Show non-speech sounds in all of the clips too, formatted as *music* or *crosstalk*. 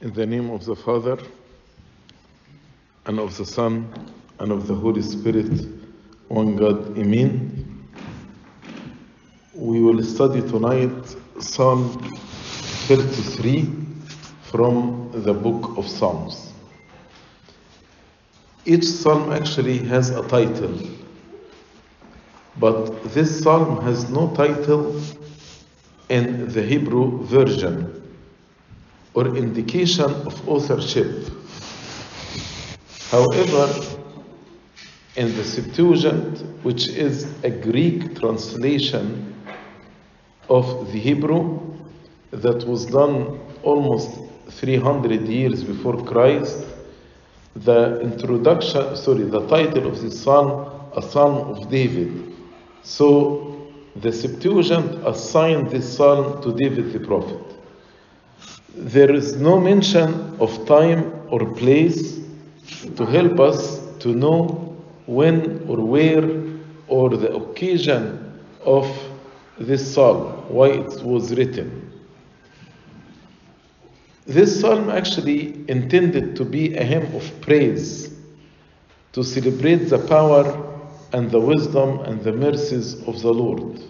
In the name of the Father, and of the Son, and of the Holy Spirit, one God, Amen. We will study tonight Psalm 33 from the book of Psalms. Each psalm actually has a title, but this psalm has no title in the Hebrew version or indication of authorship. However, in the Septuagint, which is a Greek translation of the Hebrew that was done almost 300 years before Christ, the introduction, sorry, the title of this son, a son of David. So the Septuagint assigned this psalm to David the prophet. There is no mention of time or place to help us to know when or where or the occasion of this psalm, why it was written. This psalm actually intended to be a hymn of praise to celebrate the power and the wisdom and the mercies of the Lord.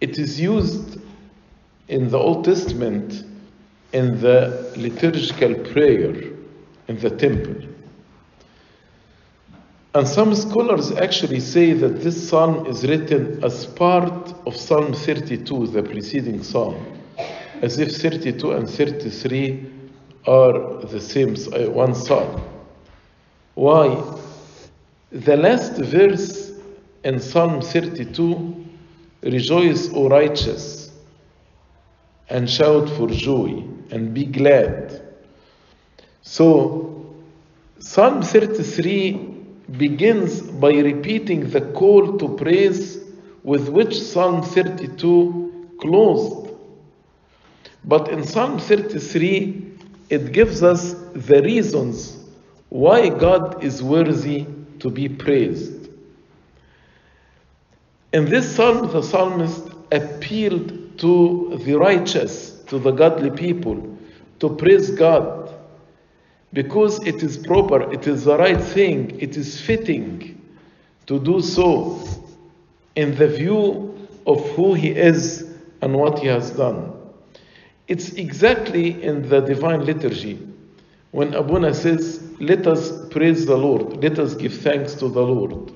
It is used in the Old Testament in the liturgical prayer in the temple. And some scholars actually say that this psalm is written as part of Psalm 32, the preceding psalm, as if 32 and 33 are the same uh, one psalm. Why? The last verse in Psalm 32 Rejoice, O righteous, and shout for joy, and be glad. So, Psalm 33 begins by repeating the call to praise with which Psalm 32 closed. But in Psalm 33, it gives us the reasons why God is worthy to be praised. In this psalm, the psalmist appealed to the righteous, to the godly people, to praise God because it is proper, it is the right thing, it is fitting to do so in the view of who He is and what He has done. It's exactly in the divine liturgy when Abuna says, Let us praise the Lord, let us give thanks to the Lord.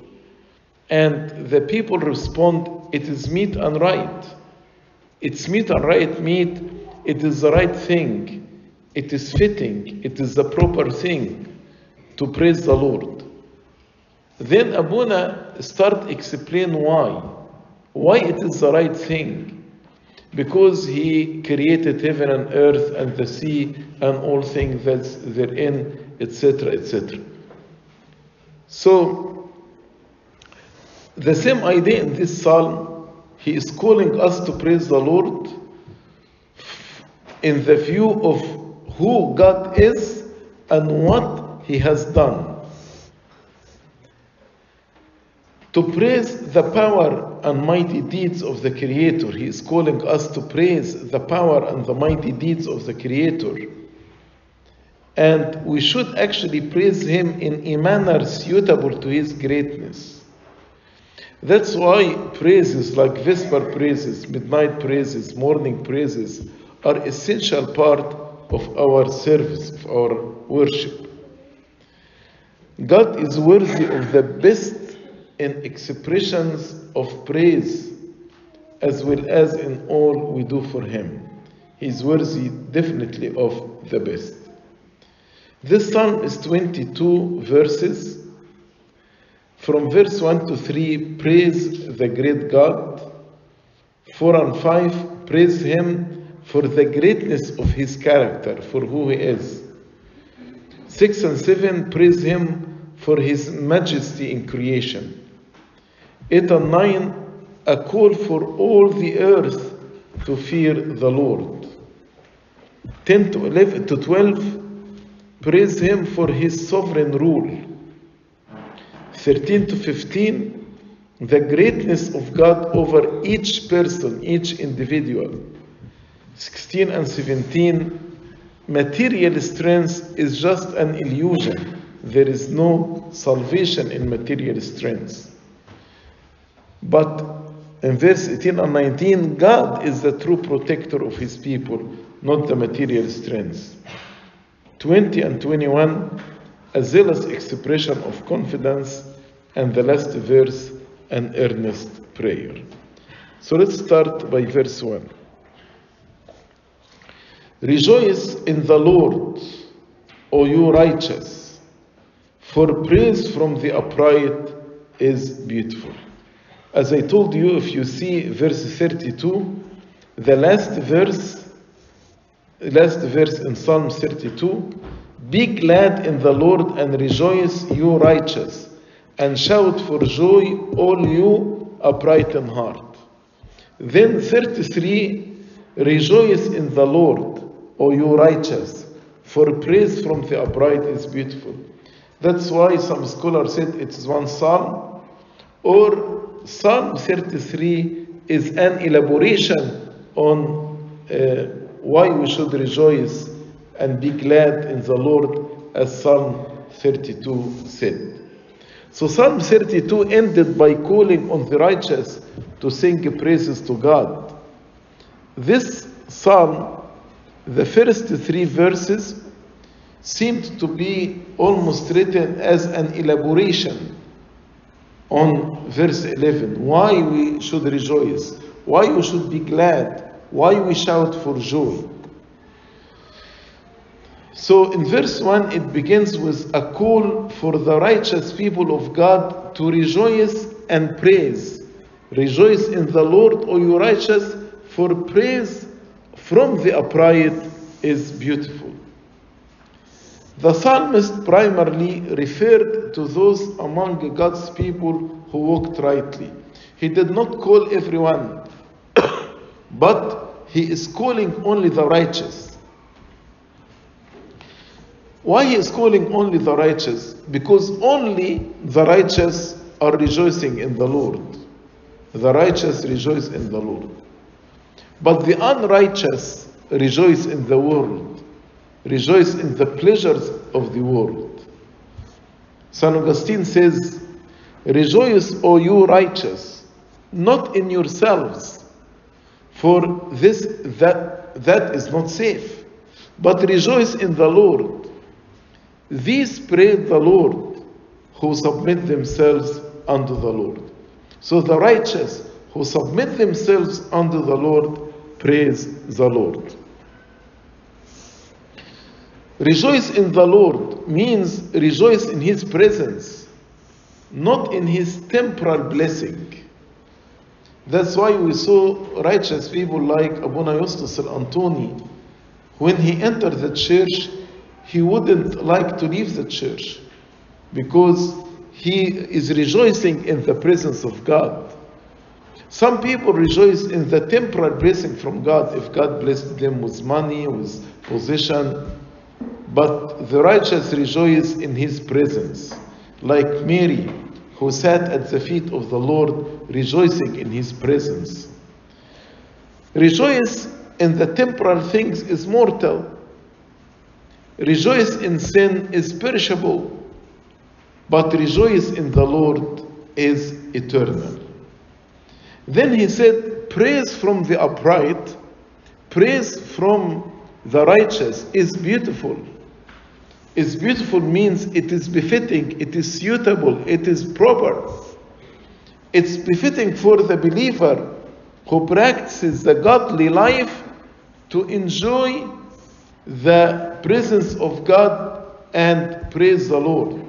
And the people respond, It is meet and right. It's meet and right meet, it is the right thing. It is fitting, it is the proper thing to praise the Lord. Then Abuna start explain why. Why it is the right thing. Because he created heaven and earth and the sea and all things that's therein, etc., etc. So, the same idea in this psalm, he is calling us to praise the Lord in the view of who God is and what He has done. To praise the power and mighty deeds of the Creator, He is calling us to praise the power and the mighty deeds of the Creator. And we should actually praise Him in a manner suitable to His greatness. That's why praises like Vesper praises, midnight praises, morning praises are essential part of our service, of our worship. God is worthy of the best in expressions of praise as well as in all we do for Him. He is worthy definitely of the best. This psalm is 22 verses. From verse 1 to 3, praise the great God. 4 and 5, praise Him for the greatness of his character, for who he is. 6 and 7 praise him for his majesty in creation. 8 and 9 a call for all the earth to fear the Lord. 10 to 11 to 12 praise him for his sovereign rule. 13 to 15 the greatness of God over each person, each individual. 16 and 17, material strength is just an illusion. There is no salvation in material strength. But in verse 18 and 19, God is the true protector of his people, not the material strength. 20 and 21, a zealous expression of confidence, and the last verse, an earnest prayer. So let's start by verse 1. Rejoice in the Lord, O you righteous, for praise from the upright is beautiful. As I told you, if you see verse 32, the last verse, last verse in Psalm 32, be glad in the Lord and rejoice, you righteous, and shout for joy, all you upright in heart. Then 33, rejoice in the Lord, O you righteous, for praise from the upright is beautiful. That's why some scholars said it is one psalm, or Psalm 33 is an elaboration on uh, why we should rejoice and be glad in the Lord, as Psalm 32 said. So Psalm 32 ended by calling on the righteous to sing praises to God. This psalm, the first three verses, seemed to be almost written as an elaboration on verse 11 why we should rejoice, why we should be glad, why we shout for joy. So in verse 1, it begins with a call for the righteous people of God to rejoice and praise. Rejoice in the Lord, O you righteous, for praise from the upright is beautiful. The psalmist primarily referred to those among God's people who walked rightly. He did not call everyone, *coughs* but he is calling only the righteous. Why he is calling only the righteous? Because only the righteous are rejoicing in the Lord. The righteous rejoice in the Lord. But the unrighteous rejoice in the world, rejoice in the pleasures of the world. St. Augustine says, Rejoice, O you righteous, not in yourselves, for this that that is not safe, but rejoice in the Lord. These praise the Lord who submit themselves unto the Lord. So the righteous who submit themselves unto the Lord praise the Lord. Rejoice in the Lord means rejoice in His presence, not in His temporal blessing. That's why we saw righteous people like Abuna Justus al Antoni. When he entered the church, he wouldn't like to leave the church because he is rejoicing in the presence of God. Some people rejoice in the temporal blessing from God if God blessed them with money, with position. But the righteous rejoice in his presence, like Mary, who sat at the feet of the Lord, rejoicing in his presence. Rejoice in the temporal things is mortal. Rejoice in sin is perishable. But rejoice in the Lord is eternal. Then he said, Praise from the upright, praise from the righteous is beautiful. Is beautiful means it is befitting, it is suitable, it is proper. It's befitting for the believer who practices the godly life to enjoy the presence of God and praise the Lord.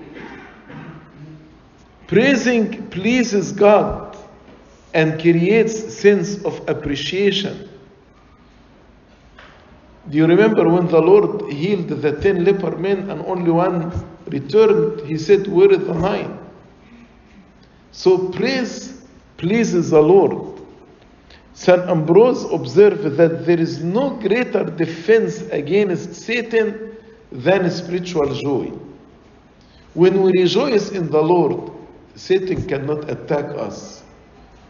Praising pleases God and creates sense of appreciation. Do you remember when the Lord healed the ten leper men and only one returned? He said, Where is the nine? So praise pleases the Lord. St. Ambrose observed that there is no greater defense against Satan than spiritual joy. When we rejoice in the Lord, Satan cannot attack us.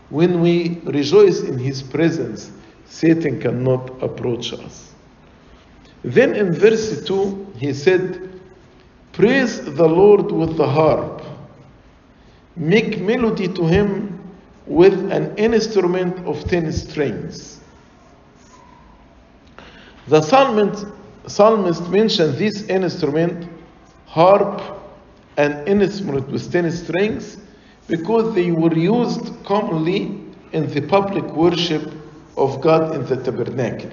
When we rejoice in his presence, Satan cannot approach us. Then in verse 2, he said, Praise the Lord with the harp, make melody to him with an instrument of ten strings. The psalmist, psalmist mentioned this instrument, harp, an instrument with ten strings, because they were used commonly in the public worship of God in the tabernacle.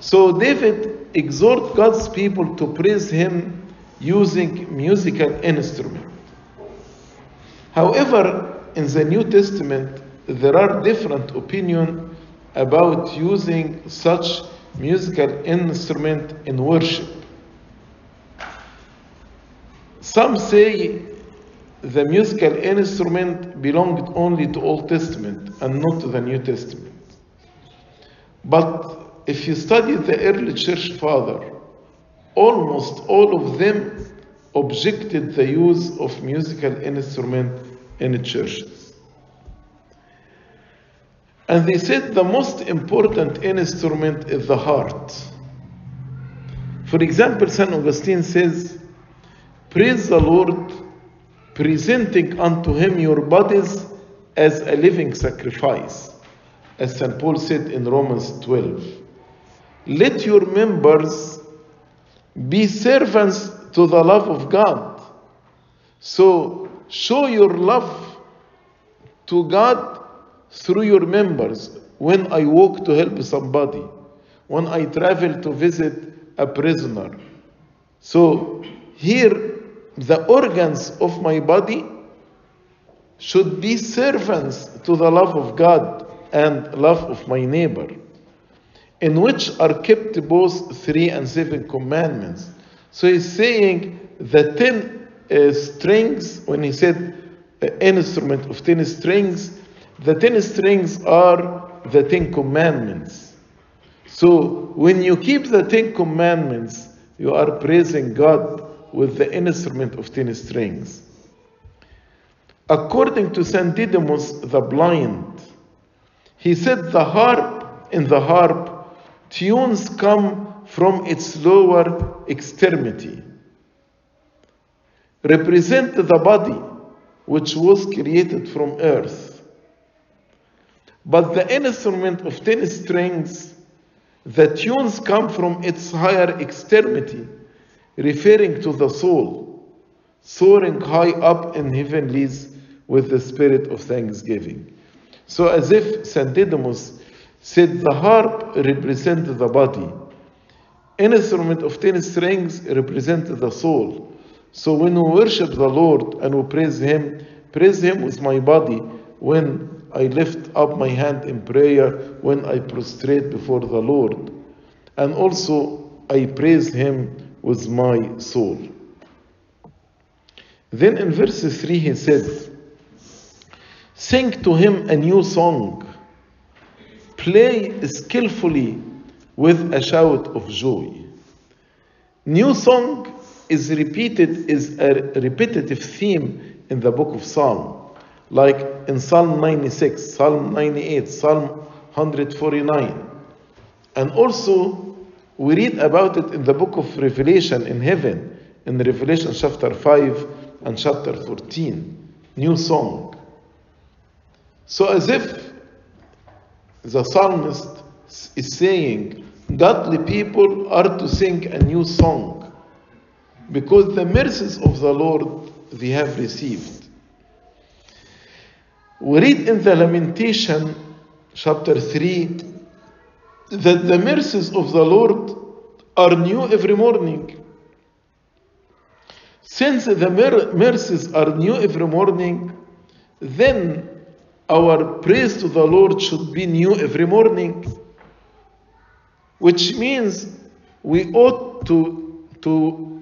So David exhorts God's people to praise him using musical instrument. However, in the New Testament, there are different opinions about using such musical instrument in worship. Some say the musical instrument belonged only to Old Testament and not to the New Testament. But if you study the early church father, almost all of them objected the use of musical instrument in the churches. And they said the most important instrument is the heart. For example, St. Augustine says, Praise the Lord, presenting unto him your bodies as a living sacrifice, as St. Paul said in Romans 12. Let your members be servants to the love of God. So show your love to God through your members. When I walk to help somebody, when I travel to visit a prisoner. So here, the organs of my body should be servants to the love of God and love of my neighbor, in which are kept both three and seven commandments. So he's saying the ten uh, strings, when he said uh, instrument of ten strings, the ten strings are the ten commandments. So when you keep the ten commandments, you are praising God with the instrument of ten strings. According to St. Didymus the blind, he said the harp in the harp tunes come from its lower extremity, represent the body which was created from earth. But the instrument of ten strings, the tunes come from its higher extremity, referring to the soul, soaring high up in heavenlies with the spirit of thanksgiving. So, as if St. Didymus said, the harp represents the body, instrument of ten strings represents the soul. So, when we worship the Lord and we praise Him, praise Him with my body when I lift up my hand in prayer, when I prostrate before the Lord. And also, I praise Him with my soul. Then in verse 3 he said, Sing to him a new song, play skillfully with a shout of joy. New song is repeated, is a repetitive theme in the book of Psalm, like in Psalm 96, Psalm 98, Psalm 149. And also, we read about it in the book of Revelation in heaven, in Revelation chapter 5 and chapter 14. New song. So, as if the psalmist is saying, godly people are to sing a new song because the mercies of the Lord they have received. We read in the Lamentation, chapter 3, that the mercies of the Lord are new every morning. Since the mer- mercies are new every morning, then our praise to the Lord should be new every morning, which means we ought to, to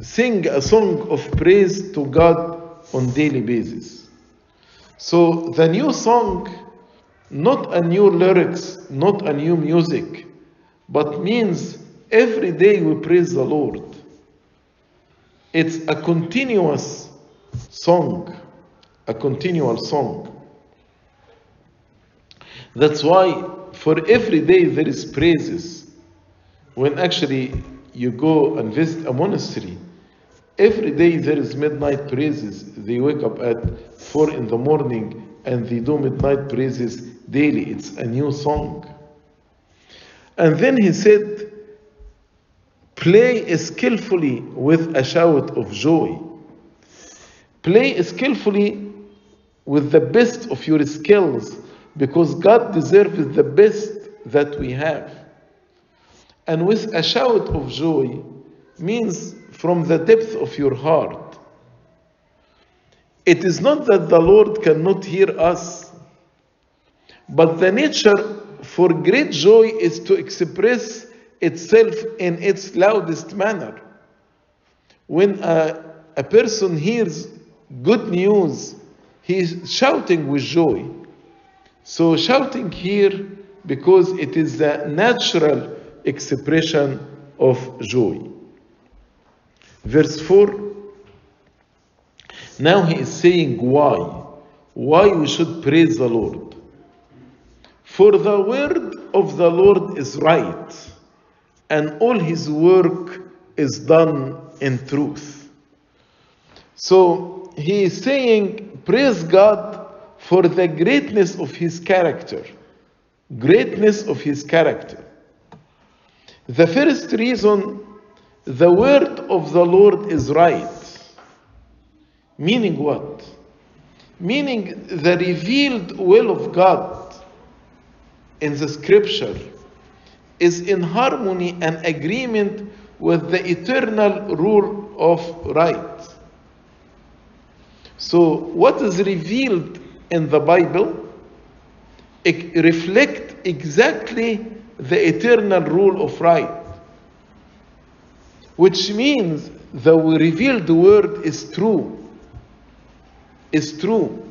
sing a song of praise to God on daily basis. So the new song, not a new lyrics, not a new music, but means every day we praise the Lord. It's a continuous song, a continual song. That's why for every day there is praises. When actually you go and visit a monastery, every day there is midnight praises. They wake up at 4 in the morning and they do midnight praises daily. It's a new song. And then he said, Play skillfully with a shout of joy. Play skillfully with the best of your skills because God deserves the best that we have. And with a shout of joy means from the depth of your heart. It is not that the Lord cannot hear us, but the nature for great joy is to express itself in its loudest manner. When a, a person hears good news, he is shouting with joy. So, shouting here because it is the natural expression of joy. Verse 4 Now he is saying why. Why we should praise the Lord. For the word of the Lord is right, and all his work is done in truth. So he is saying, Praise God for the greatness of his character. Greatness of his character. The first reason, the word of the Lord is right. Meaning what? Meaning the revealed will of God in the scripture is in harmony and agreement with the eternal rule of right. So, what is revealed in the Bible reflect exactly the eternal rule of right, which means the revealed word is true, is true,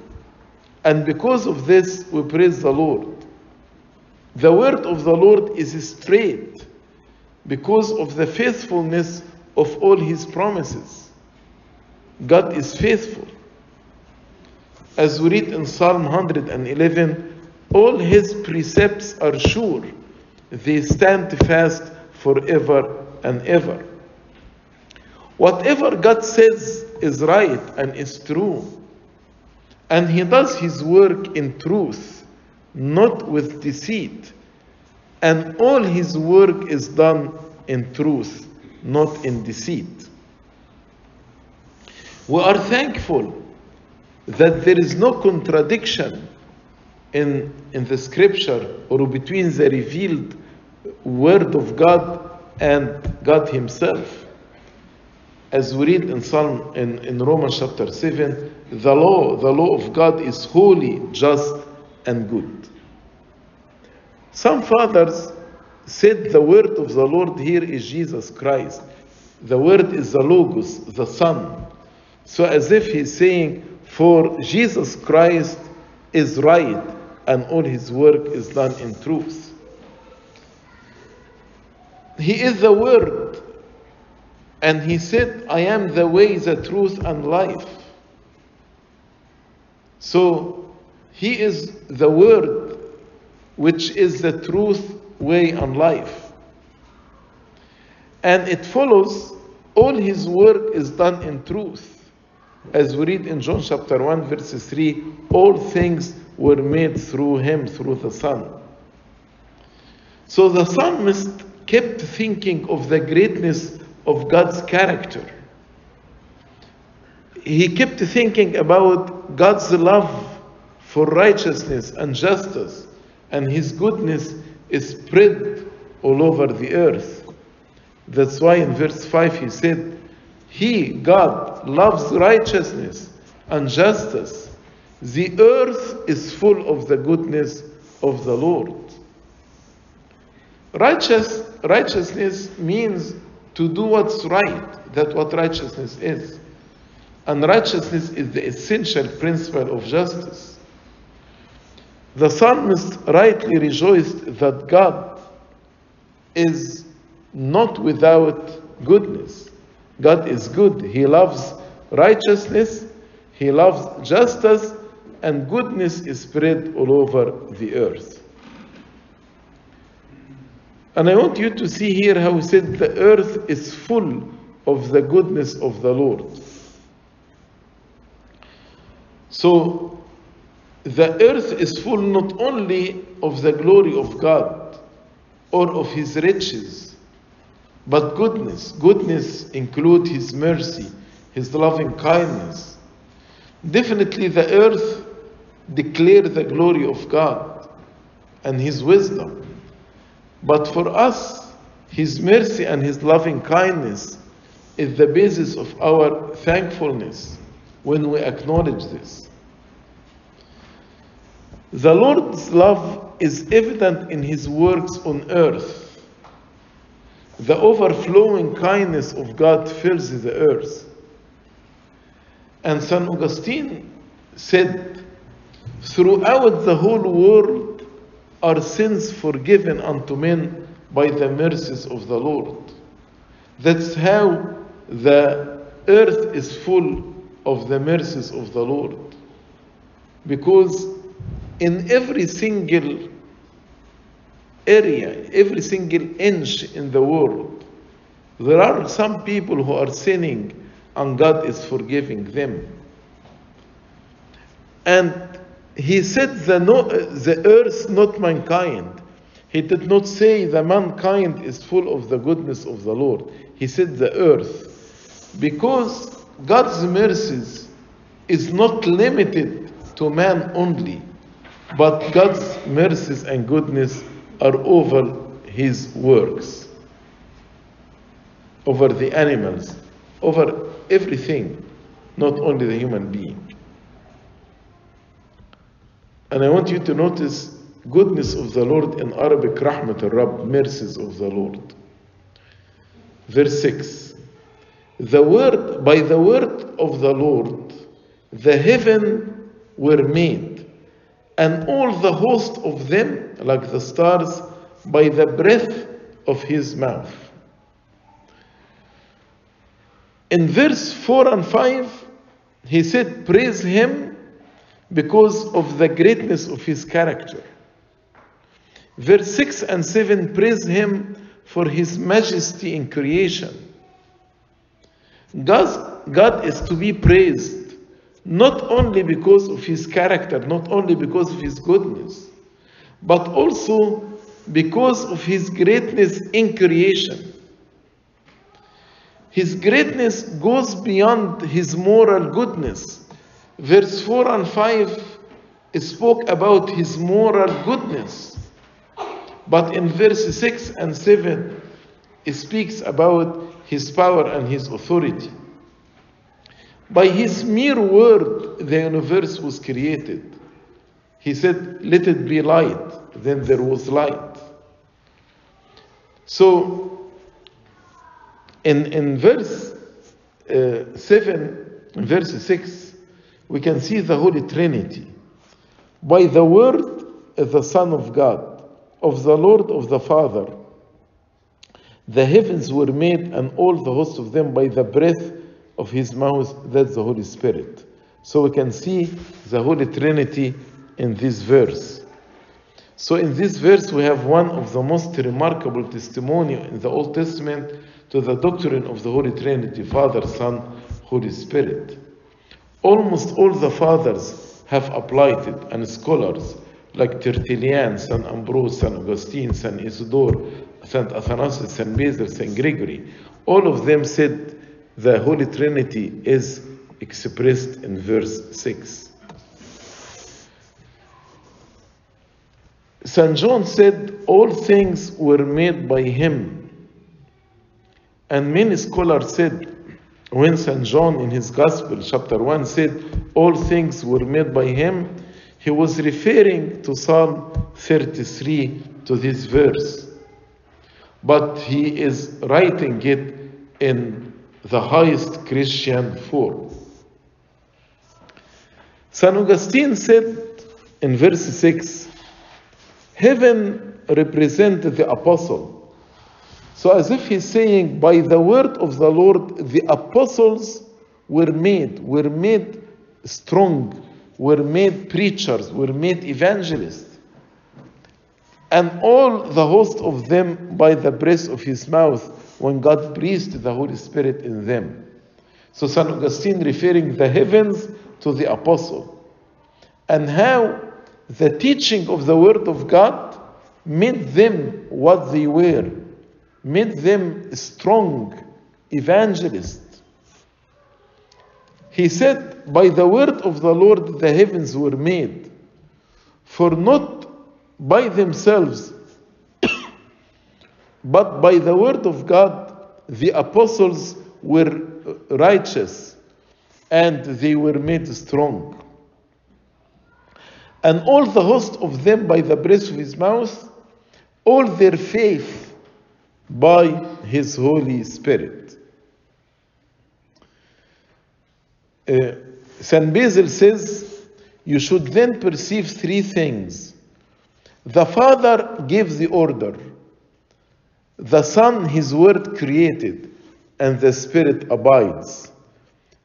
and because of this we praise the Lord. The word of the Lord is straight because of the faithfulness of all his promises. God is faithful. As we read in Psalm 111, all his precepts are sure, they stand fast forever and ever. Whatever God says is right and is true, and he does his work in truth, not with deceit. And all his work is done in truth, not in deceit. We are thankful that there is no contradiction in, in the scripture or between the revealed word of God and God Himself. As we read in Psalm in, in Romans chapter 7, the law, the law of God is holy, just, and good. Some fathers said the word of the Lord here is Jesus Christ. The word is the Logos, the Son. So as if he's saying, for Jesus Christ is right and all his work is done in truth. He is the Word, and he said, I am the way, the truth, and life. So he is the Word, which is the truth, way, and life. And it follows all his work is done in truth. As we read in John chapter 1, verses 3, all things were made through him, through the Son. So the psalmist kept thinking of the greatness of God's character. He kept thinking about God's love for righteousness and justice, and his goodness is spread all over the earth. That's why in verse 5 he said, He, God, loves righteousness and justice. The earth is full of the goodness of the Lord. Righteous, righteousness means to do what's right. That's what righteousness is. And righteousness is the essential principle of justice. The psalmist rightly rejoiced that God is not without goodness. God is good. He loves righteousness, He loves justice, and goodness is spread all over the earth. And I want you to see here how he said the earth is full of the goodness of the Lord. So the earth is full not only of the glory of God or of his riches, but goodness. Goodness include his mercy, his loving kindness. Definitely the earth declare the glory of God and his wisdom. But for us, his mercy and his loving kindness is the basis of our thankfulness when we acknowledge this. The Lord's love is evident in his works on earth. The overflowing kindness of God fills the earth. And St. Augustine said, Throughout the whole world are sins forgiven unto men by the mercies of the Lord. That's how the earth is full of the mercies of the Lord. Because in every single area, every single inch in the world, there are some people who are sinning and God is forgiving them. And he said the, no, uh, the earth, not mankind. He did not say the mankind is full of the goodness of the Lord. He said the earth. Because God's mercies is not limited to man only, but God's mercies and goodness are over his works, over the animals, over everything, not only the human being. And I want you to notice goodness of the Lord in Arabic, Rahmat al-Rabb, mercies of the Lord. Verse 6. The word, by the word of the Lord, the heaven were made, and all the host of them, like the stars, by the breath of his mouth. In verse 4 and 5, he said, Praise him because of the greatness of his character. Verse 6 and 7 praise him for his majesty in creation. God, God is to be praised not only because of his character, not only because of his goodness, but also because of his greatness in creation. His greatness goes beyond his moral goodness. Verse 4 and 5 spoke about his moral goodness. But in verse 6 and 7, it speaks about his power and his authority. By his mere word, the universe was created. He said, Let it be light. Then there was light. So, in, in verse uh, 7, verse 6, we can see the Holy Trinity. By the word, the Son of God, of the Lord of the Father, the heavens were made, and all the hosts of them by the breath of his mouth, that's the Holy Spirit. So we can see the Holy Trinity in this verse. So in this verse, we have one of the most remarkable testimony in the Old Testament to the doctrine of the Holy Trinity, Father, Son, Holy Spirit. Almost all the fathers have applied it, and scholars like Tertullian, St. Ambrose, St. Augustine, St. Isidore, St. Athanasius, St. Basil, St. Gregory, all of them said the Holy Trinity is expressed in verse 6. St. John said, All things were made by him. And many scholars said, when St. John in his Gospel, chapter 1, said, All things were made by him, he was referring to Psalm 33 to this verse. But he is writing it in the highest Christian form. St. Augustine said in verse 6 Heaven represented the apostle. So, as if he's saying, by the word of the Lord, the apostles were made, were made strong, were made preachers, were made evangelists. and all the host of them by the breath of his mouth when God breathed the Holy Spirit in them. So St. Augustine referring the heavens to the apostle and how the teaching of the word of God made them what they were, made them strong evangelists. He said, By the word of the Lord the heavens were made, for not by themselves, *coughs* but by the word of God the apostles were righteous and they were made strong. And all the host of them by the breath of his mouth, all their faith by his Holy Spirit. Uh, St. Basil says, You should then perceive three things. The Father gives the order, the Son his word created, and the Spirit abides.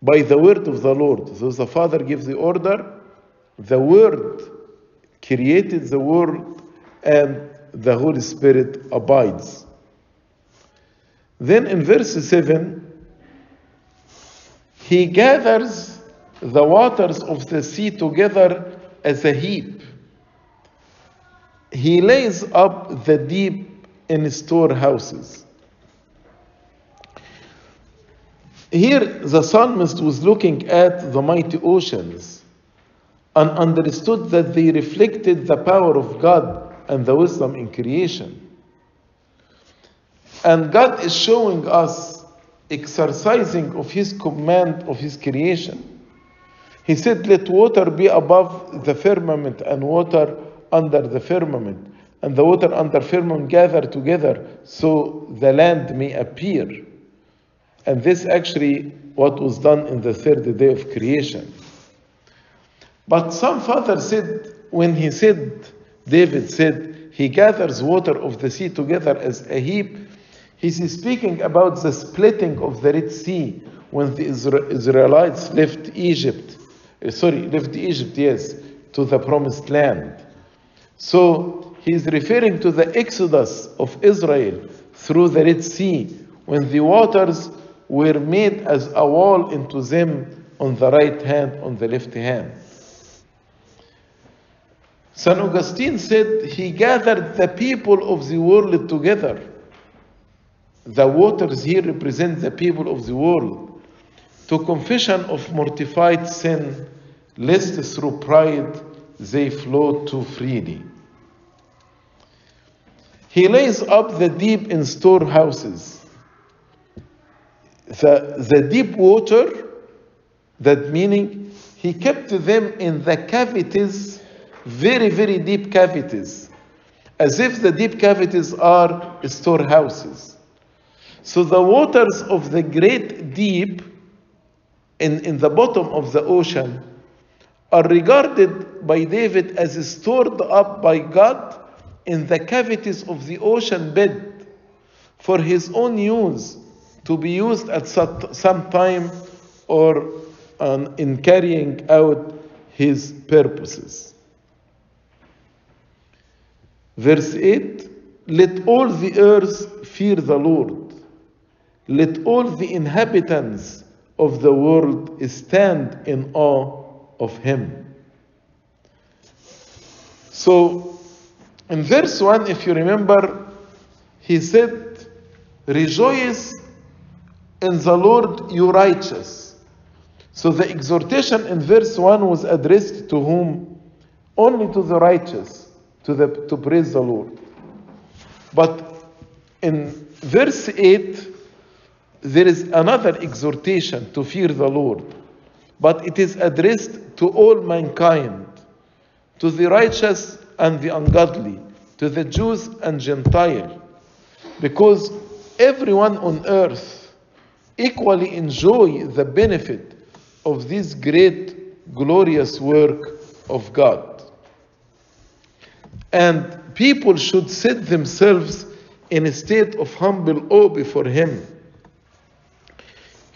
By the word of the Lord. So the Father gives the order, the Word created the world, and the Holy Spirit abides. Then in verse 7, he gathers the waters of the sea together as a heap. He lays up the deep in storehouses. Here, the psalmist was looking at the mighty oceans and understood that they reflected the power of God and the wisdom in creation. And God is showing us exercising of His command of His creation. He said, Let water be above the firmament and water under the firmament, and the water under firmament gather together so the land may appear. And this actually what was done in the third day of creation. But some father said, when he said, David said, he gathers water of the sea together as a heap, he's speaking about the splitting of the Red Sea when the Israelites left Egypt. Uh, sorry, left Egypt, yes, to the promised land. So he's referring to the exodus of Israel through the Red Sea when the waters were made as a wall into them on the right hand, on the left hand. St. Augustine said he gathered the people of the world together. The waters here represent the people of the world to confession of mortified sin, lest through pride they flow too freely. He lays up the deep in storehouses. The, the deep water, that meaning he kept them in the cavities, very, very deep cavities, as if the deep cavities are storehouses. So the waters of the great deep in, in the bottom of the ocean are regarded by David as stored up by God in the cavities of the ocean bed for his own use to be used at some time or um, in carrying out his purposes. Verse 8 Let all the earth fear the Lord, let all the inhabitants of the world stand in awe of him. So, in verse 1, if you remember, he said, Rejoice in the Lord, you righteous. So the exhortation in verse 1 was addressed to whom? Only to the righteous, to, the, to praise the Lord. But in verse 8, there is another exhortation to fear the Lord. But it is addressed to all mankind, to the righteous and the ungodly, to the Jews and Gentile. Because everyone on earth equally enjoy the benefit of this great glorious work of God. And people should set themselves in a state of humble awe before Him.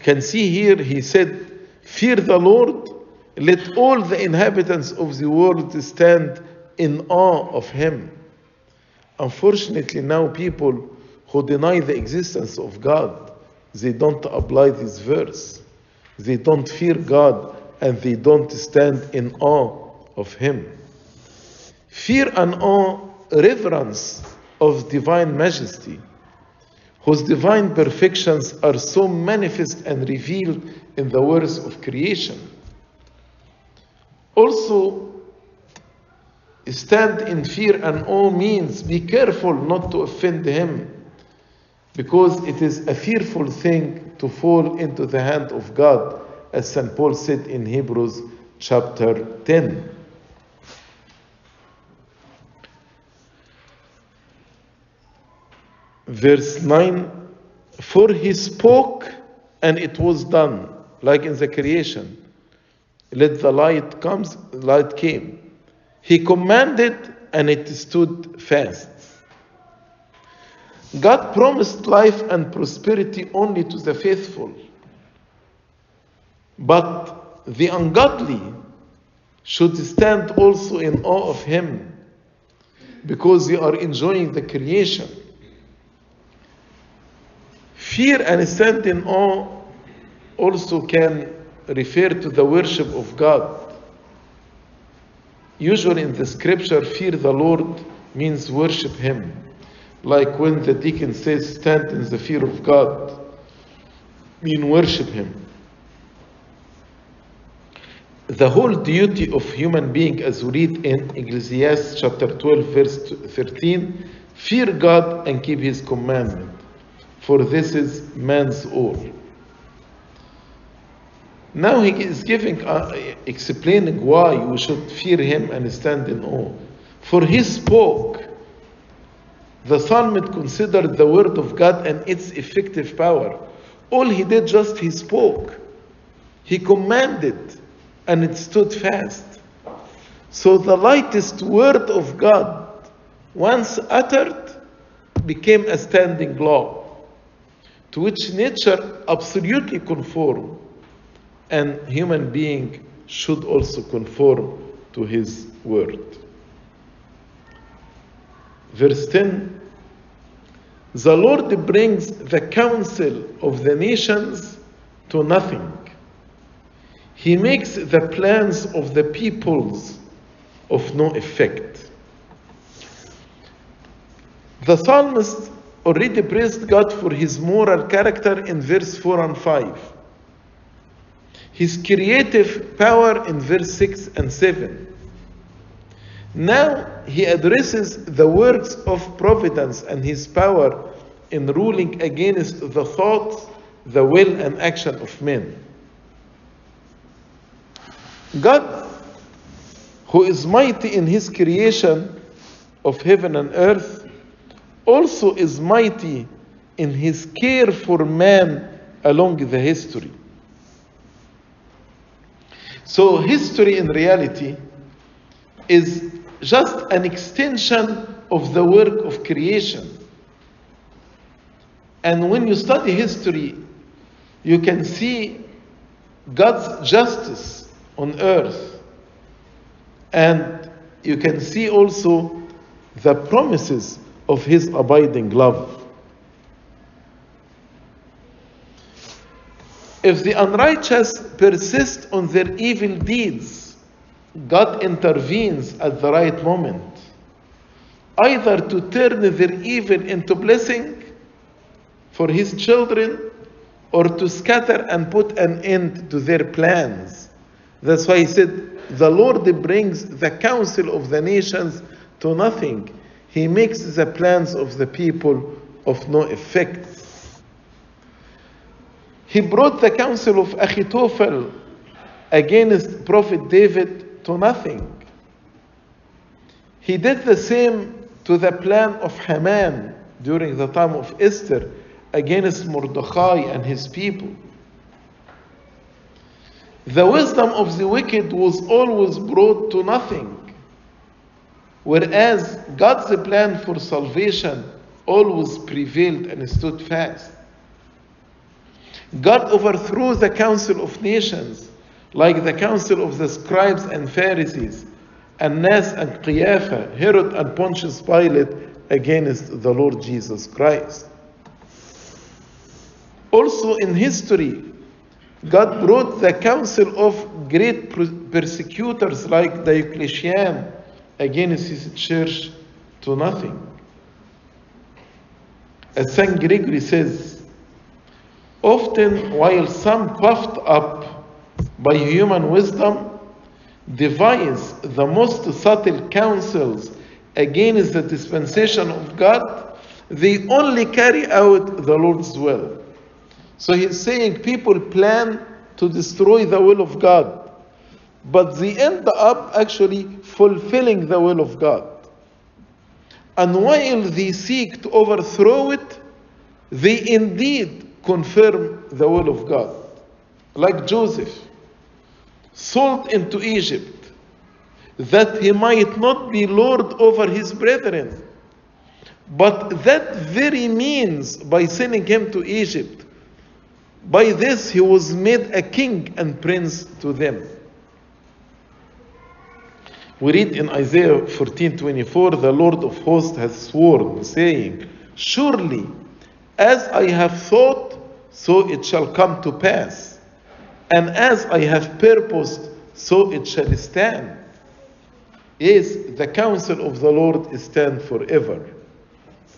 Can see here, He said, Fear the Lord, let all the inhabitants of the world stand in awe of Him. Unfortunately, now people who deny the existence of God, they don't apply this verse. They don't fear God and they don't stand in awe of Him. Fear and awe, reverence of divine majesty, whose divine perfections are so manifest and revealed in the words of creation. Also, stand in fear and awe means be careful not to offend him because it is a fearful thing to fall into the hand of God, as St. Paul said in Hebrews chapter 10. Verse 9 For he spoke and it was done, like in the creation. Let the light comes, light came. He commanded and it stood fast. God promised life and prosperity only to the faithful. But the ungodly should stand also in awe of Him because they are enjoying the creation. Fear and stand in awe also can refer to the worship of God. Usually in the scripture, fear the Lord means worship Him. Like when the deacon says, stand in the fear of God, mean worship Him. The whole duty of human being, as we read in Ecclesiastes chapter 12, verse 13, fear God and keep His commandment, for this is man's all. Now he is giving, uh, explaining why we should fear him and stand in awe. For he spoke. The psalmist considered the word of God and its effective power. All he did just he spoke. He commanded and it stood fast. So the lightest word of God, once uttered, became a standing law to which nature absolutely conform and human being should also conform to his word. Verse 10 The Lord brings the counsel of the nations to nothing. He makes the plans of the peoples of no effect. The psalmist already praised God for his moral character in verse 4 and 5 his creative power in verse 6 and 7. Now he addresses the works of providence and his power in ruling against the thoughts, the will, and action of men. God, who is mighty in his creation of heaven and earth, also is mighty in his care for man along the history. So, history in reality is just an extension of the work of creation. And when you study history, you can see God's justice on earth. And you can see also the promises of His abiding love. If the unrighteous persist on their evil deeds, God intervenes at the right moment, either to turn their evil into blessing for His children or to scatter and put an end to their plans. That's why He said, The Lord brings the counsel of the nations to nothing. He makes the plans of the people of no effect. He brought the counsel of Achitophel against Prophet David to nothing. He did the same to the plan of Haman during the time of Esther against Mordechai and his people. The wisdom of the wicked was always brought to nothing, whereas God's plan for salvation always prevailed and stood fast. God overthrew the council of nations, like the council of the scribes and Pharisees, and Annas and Caiaphas, Herod and Pontius Pilate, against the Lord Jesus Christ. Also in history, God brought the council of great persecutors like Diocletian against his church to nothing. As St. Gregory says, often while some puffed up by human wisdom devise the most subtle counsels against the dispensation of God, they only carry out the Lord's will. So he's saying people plan to destroy the will of God, but they end up actually fulfilling the will of God. And while they seek to overthrow it, they indeed confirm the will of God. Like Joseph, sold into Egypt, that he might not be lord over his brethren. But that very means, by sending him to Egypt, by this he was made a king and prince to them. We read in Isaiah 14:24, the Lord of hosts has sworn, saying, Surely, as I have thought, so it shall come to pass, and as I have purposed, so it shall stand. Yes, the counsel of the Lord stand forever.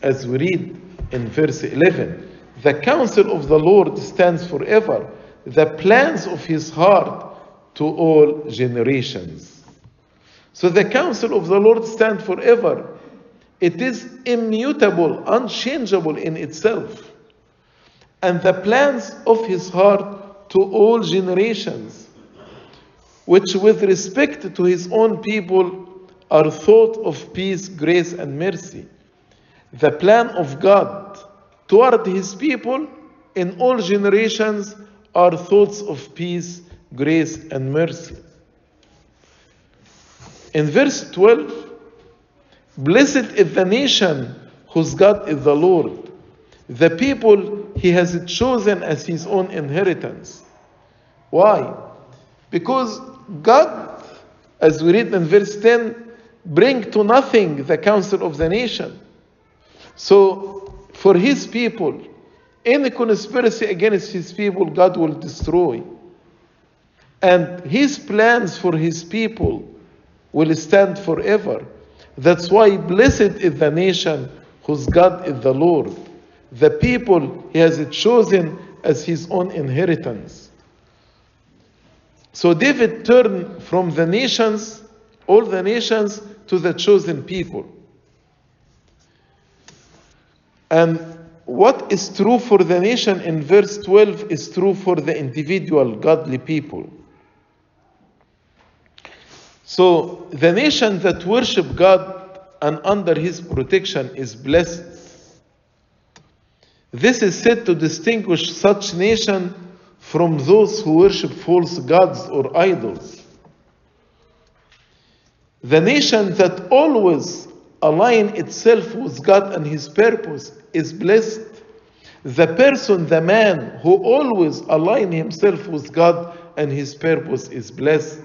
As we read in verse 11, the counsel of the Lord stands forever, the plans of his heart to all generations. So the counsel of the Lord stands forever. It is immutable, unchangeable in itself. And the plans of his heart to all generations, which with respect to his own people are thought of peace, grace, and mercy. The plan of God toward his people in all generations are thoughts of peace, grace, and mercy. In verse 12, Blessed is the nation whose God is the Lord, the people he has chosen as his own inheritance. Why? Because God, as we read in verse 10, bring to nothing the counsel of the nation. So, for his people, any conspiracy against his people, God will destroy. And his plans for his people will stand forever. That's why blessed is the nation whose God is the Lord, the people he has chosen as his own inheritance. So David turned from the nations, all the nations, to the chosen people. And what is true for the nation in verse 12 is true for the individual godly people. So the nation that worship God and under his protection is blessed. This is said to distinguish such nation from those who worship false gods or idols. The nation that always align itself with God and his purpose is blessed. The person, the man who always align himself with God and his purpose is blessed.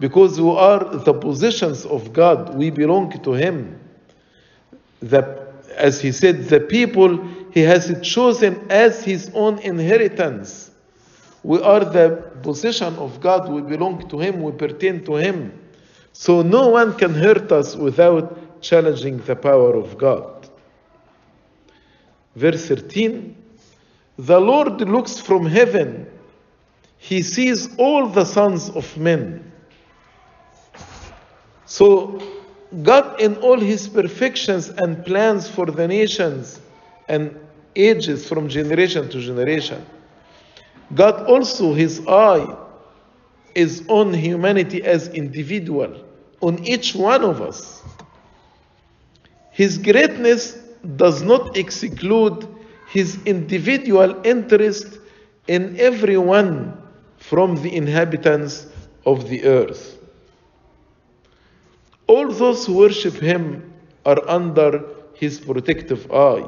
Because we are the possessions of God, we belong to him. The, as he said, the people he has chosen as his own inheritance. We are the possession of God, we belong to him, we pertain to him. So no one can hurt us without challenging the power of God. Verse 13 The Lord looks from heaven, he sees all the sons of men. So, God, in all his perfections and plans for the nations and ages from generation to generation, God also, his eye is on humanity as individual, on each one of us. His greatness does not exclude his individual interest in everyone from the inhabitants of the earth. All those who worship him are under his protective eye.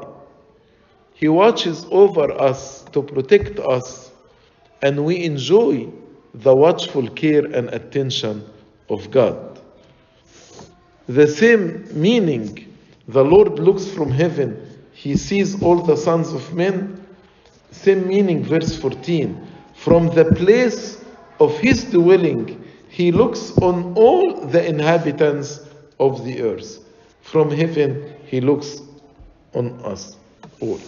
He watches over us to protect us, and we enjoy the watchful care and attention of God. The same meaning the Lord looks from heaven, he sees all the sons of men. Same meaning, verse 14. From the place of his dwelling, he looks on all the inhabitants of the earth. From heaven, he looks on us all.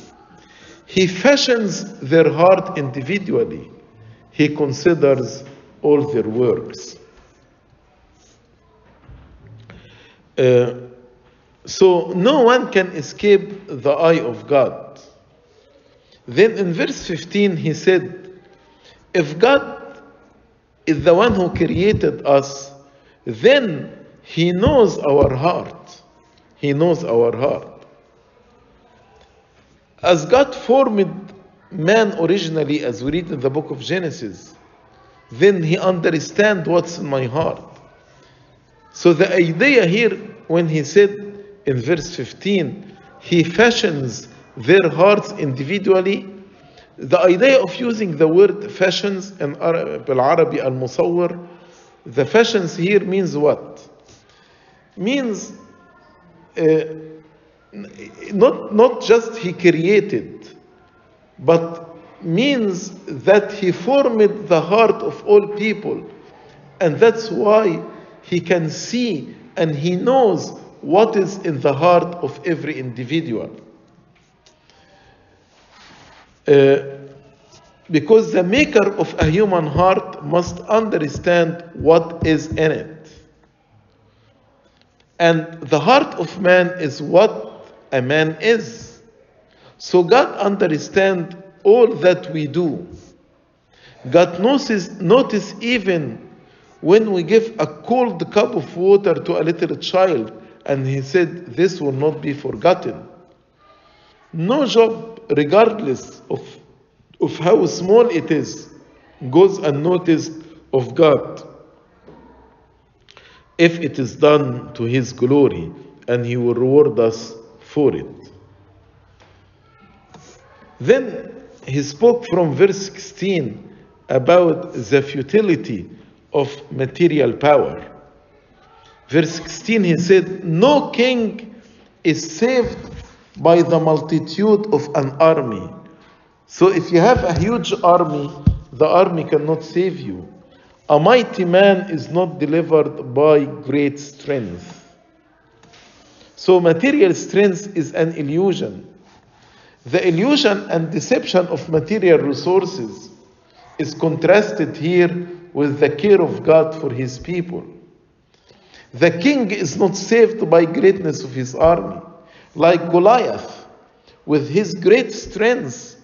He fashions their heart individually. He considers all their works. Uh, so no one can escape the eye of God. Then in verse 15 he said, If God is the one who created us, then he knows our heart. He knows our heart. As God formed man originally, as we read in the book of Genesis, then he understands what's in my heart. So the idea here, when he said in verse 15, he fashions their hearts individually. The idea of using the word fashions in Arabic al-Musawwir, the fashions here means what? Means uh, not, not just he created, but means that he formed the heart of all people. And that's why he can see and he knows what is in the heart of every individual. Uh, because the maker of a human heart must understand what is in it. And the heart of man is what a man is. So God understands all that we do. God notices, notice even when we give a cold cup of water to a little child and he said, This will not be forgotten. No job, regardless of, of how small it is, goes unnoticed of God if it is done to his glory, and he will reward us for it. Then he spoke from verse 16 about the futility of material power. Verse 16 he said, No king is saved by the multitude of an army. So if you have a huge army, the army cannot save you. A mighty man is not delivered by great strength. So material strength is an illusion. The illusion and deception of material resources is contrasted here with the care of God for his people. The king is not saved by greatness of his army. Like Goliath, with his great strength,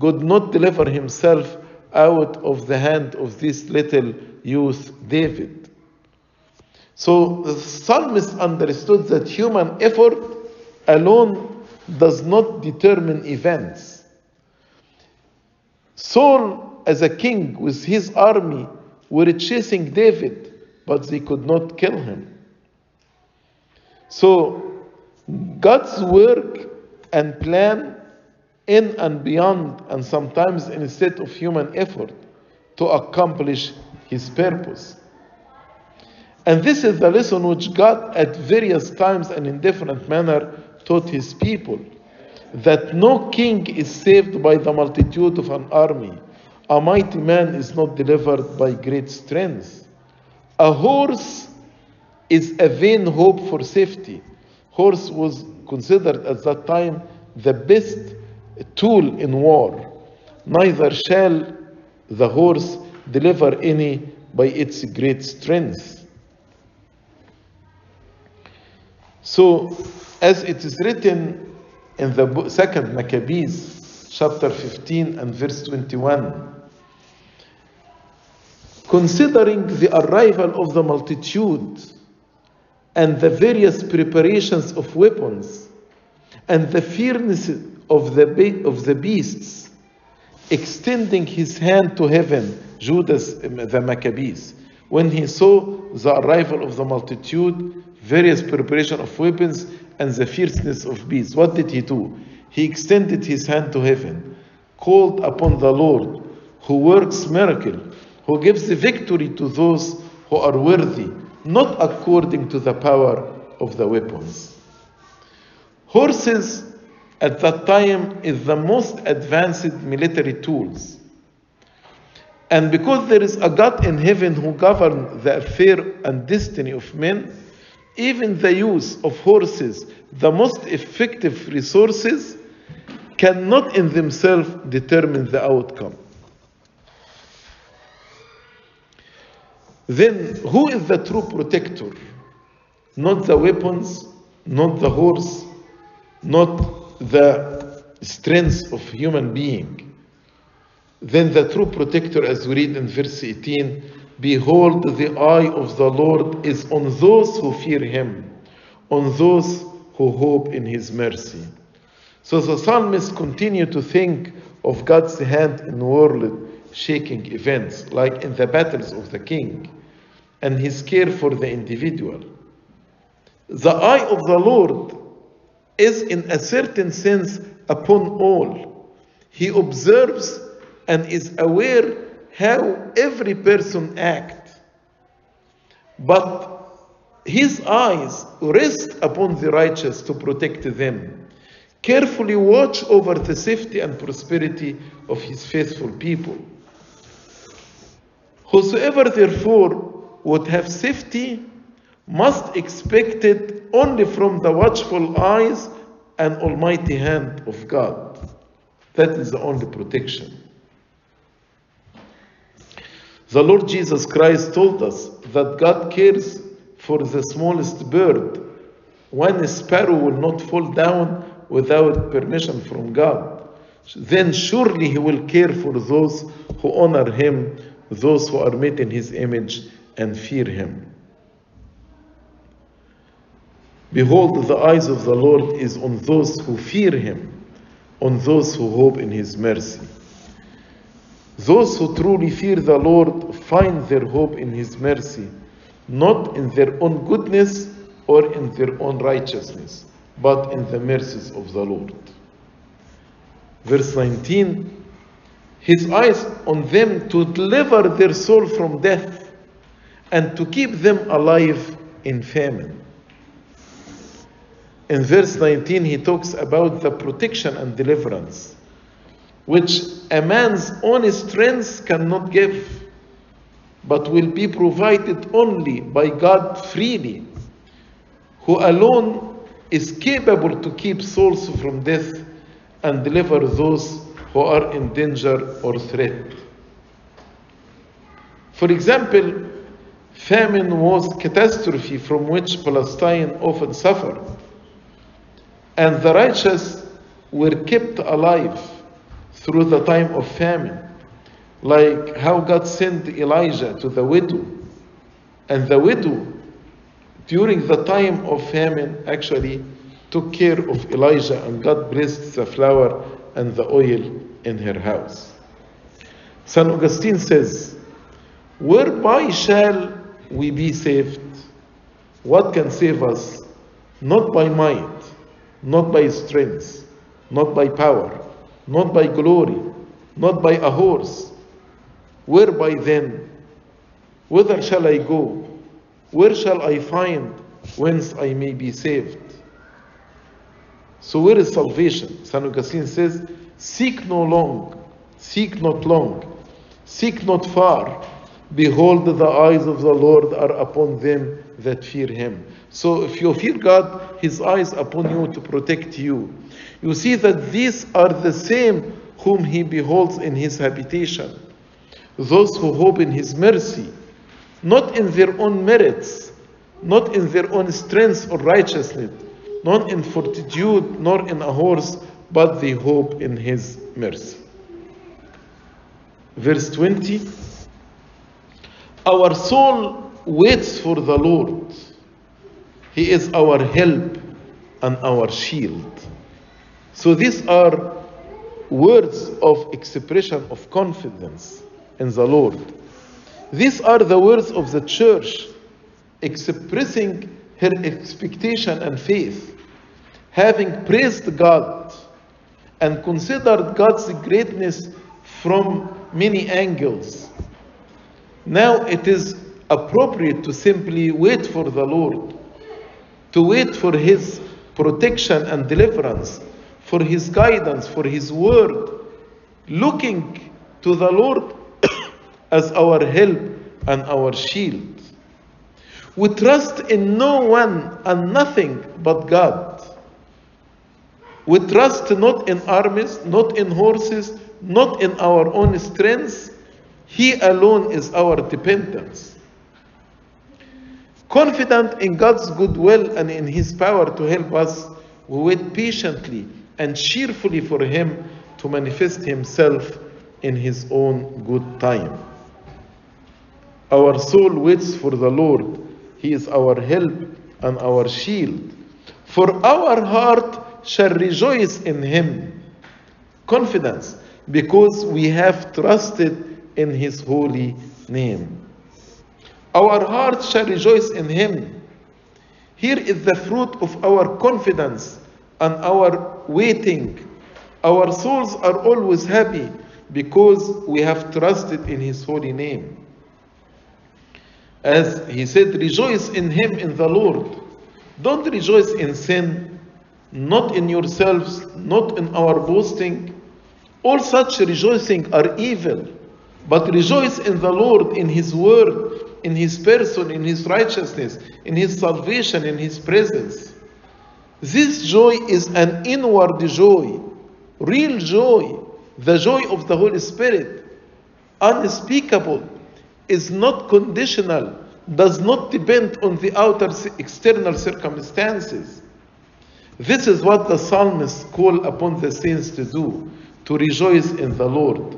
could not deliver himself out of the hand of this little youth, David. So the psalmist understood that human effort alone does not determine events. Saul, as a king with his army, were chasing David, but they could not kill him. So, God's work and plan in and beyond, and sometimes instead of human effort, to accomplish his purpose. And this is the lesson which God, at various times and in different manner, taught his people that no king is saved by the multitude of an army. A mighty man is not delivered by great strength. A horse is a vain hope for safety. Horse was considered at that time the best tool in war. Neither shall the horse deliver any by its great strength. So, as it is written in the second Maccabees, chapter 15 and verse 21, considering the arrival of the multitude and the various preparations of weapons and the fierceness of the, be- of the beasts, extending his hand to heaven, Judas the Maccabees, when he saw the arrival of the multitude, various preparation of weapons, and the fierceness of beasts, what did he do? He extended his hand to heaven, called upon the Lord, who works miracle, who gives the victory to those who are worthy, not according to the power of the weapons. Horses at that time is the most advanced military tools. And because there is a God in heaven who governs the affair and destiny of men, even the use of horses, the most effective resources, cannot in themselves determine the outcome. Then, who is the true protector? Not the weapons, not the horse, not the strength of human being. Then the true protector, as we read in verse 18, behold, the eye of the Lord is on those who fear him, on those who hope in his mercy. So the psalmist continue to think of God's hand in the world shaking events, like in the battles of the king, and his care for the individual. The eye of the Lord is, in a certain sense, upon all. He observes and is aware how every person acts. But his eyes rest upon the righteous to protect them. Carefully watch over the safety and prosperity of his faithful people. Whosoever therefore would have safety must expect it only from the watchful eyes and almighty hand of God. That is the only protection. The Lord Jesus Christ told us that God cares for the smallest bird. One sparrow will not fall down without permission from God. Then surely He will care for those who honor Him, those who are made in His image and fear Him. Behold, the eyes of the Lord is on those who fear Him, on those who hope in His mercy. Those who truly fear the Lord find their hope in His mercy, not in their own goodness or in their own righteousness, but in the mercies of the Lord. Verse 19 His eyes on them to deliver their soul from death and to keep them alive in famine. In verse 19, he talks about the protection and deliverance, which a man's own strength cannot give, but will be provided only by God freely, who alone is capable to keep souls from death and deliver those who are in danger or threat. For example, famine was catastrophe from which Palestine often suffered and the righteous were kept alive through the time of famine, like how God sent Elijah to the widow. And the widow, during the time of famine, actually took care of Elijah, and God blessed the flour and the oil in her house. St. Augustine says, Whereby shall we be saved? What can save us? Not by might not by strength, not by power, not by glory, not by a horse. Whereby then? Whither shall I go? Where shall I find whence I may be saved? So, where is salvation? St. Augustine says, Seek no long, seek not long, seek not far. Behold, the eyes of the Lord are upon them that fear him. So if you fear God, his eyes upon you to protect you. You see that these are the same whom he beholds in his habitation. Those who hope in his mercy, not in their own merits, not in their own strength or righteousness, not in fortitude, nor in a horse, but they hope in his mercy. Verse 20 Our soul waits for the Lord. He is our help and our shield. So these are words of expression of confidence in the Lord. These are the words of the church expressing her expectation and faith, having praised God and considered God's greatness from many angles. Now it is appropriate to simply wait for the Lord, to wait for His protection and deliverance, for His guidance, for His word, looking to the Lord *coughs* as our help and our shield. We trust in no one and nothing but God. We trust not in armies, not in horses, not in our own strength. He alone is our dependence. Confident in God's goodwill and in His power to help us, we wait patiently and cheerfully for Him to manifest Himself in His own good time. Our soul waits for the Lord. He is our help and our shield. For our heart shall rejoice in Him. Confidence, because we have trusted in His holy name. Our hearts shall rejoice in Him. Here is the fruit of our confidence and our waiting. Our souls are always happy because we have trusted in His holy name. As He said, rejoice in Him in the Lord. Don't rejoice in sin, not in yourselves, not in our boasting. All such rejoicing are evil. But rejoice in the Lord, in His word, in His person, in His righteousness, in His salvation, in His presence. This joy is an inward joy, real joy, the joy of the Holy Spirit, unspeakable, is not conditional, does not depend on the outer external circumstances. This is what the psalmists call upon the saints to do, to rejoice in the Lord.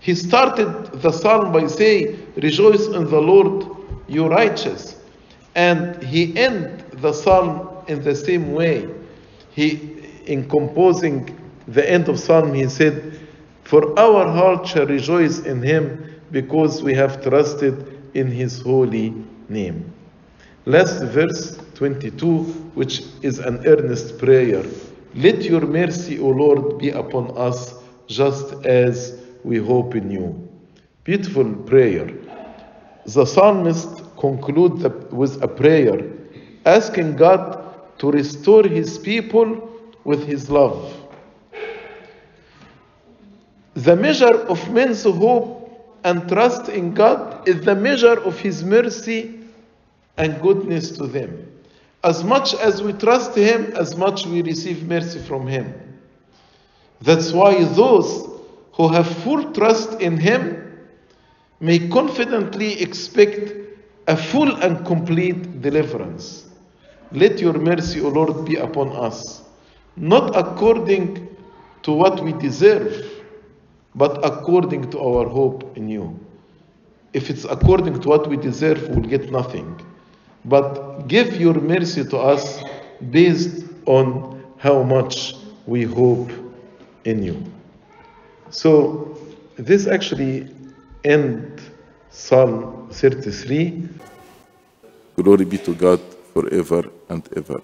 He started the psalm by saying, Rejoice in the Lord, you righteous. And he ended the psalm in the same way. He, in composing the end of psalm, he said, For our heart shall rejoice in him because we have trusted in his holy name. Last verse 22, which is an earnest prayer. Let your mercy, O Lord, be upon us just as we hope in you. Beautiful prayer. The psalmist concludes with a prayer asking God to restore his people with his love. The measure of men's hope and trust in God is the measure of his mercy and goodness to them. As much as we trust him, as much we receive mercy from him. That's why those who have full trust in Him may confidently expect a full and complete deliverance. Let your mercy, O Lord, be upon us, not according to what we deserve, but according to our hope in you. If it's according to what we deserve, we'll get nothing. But give your mercy to us based on how much we hope in you. So this actually end Psalm 33. Glory be to God forever and ever.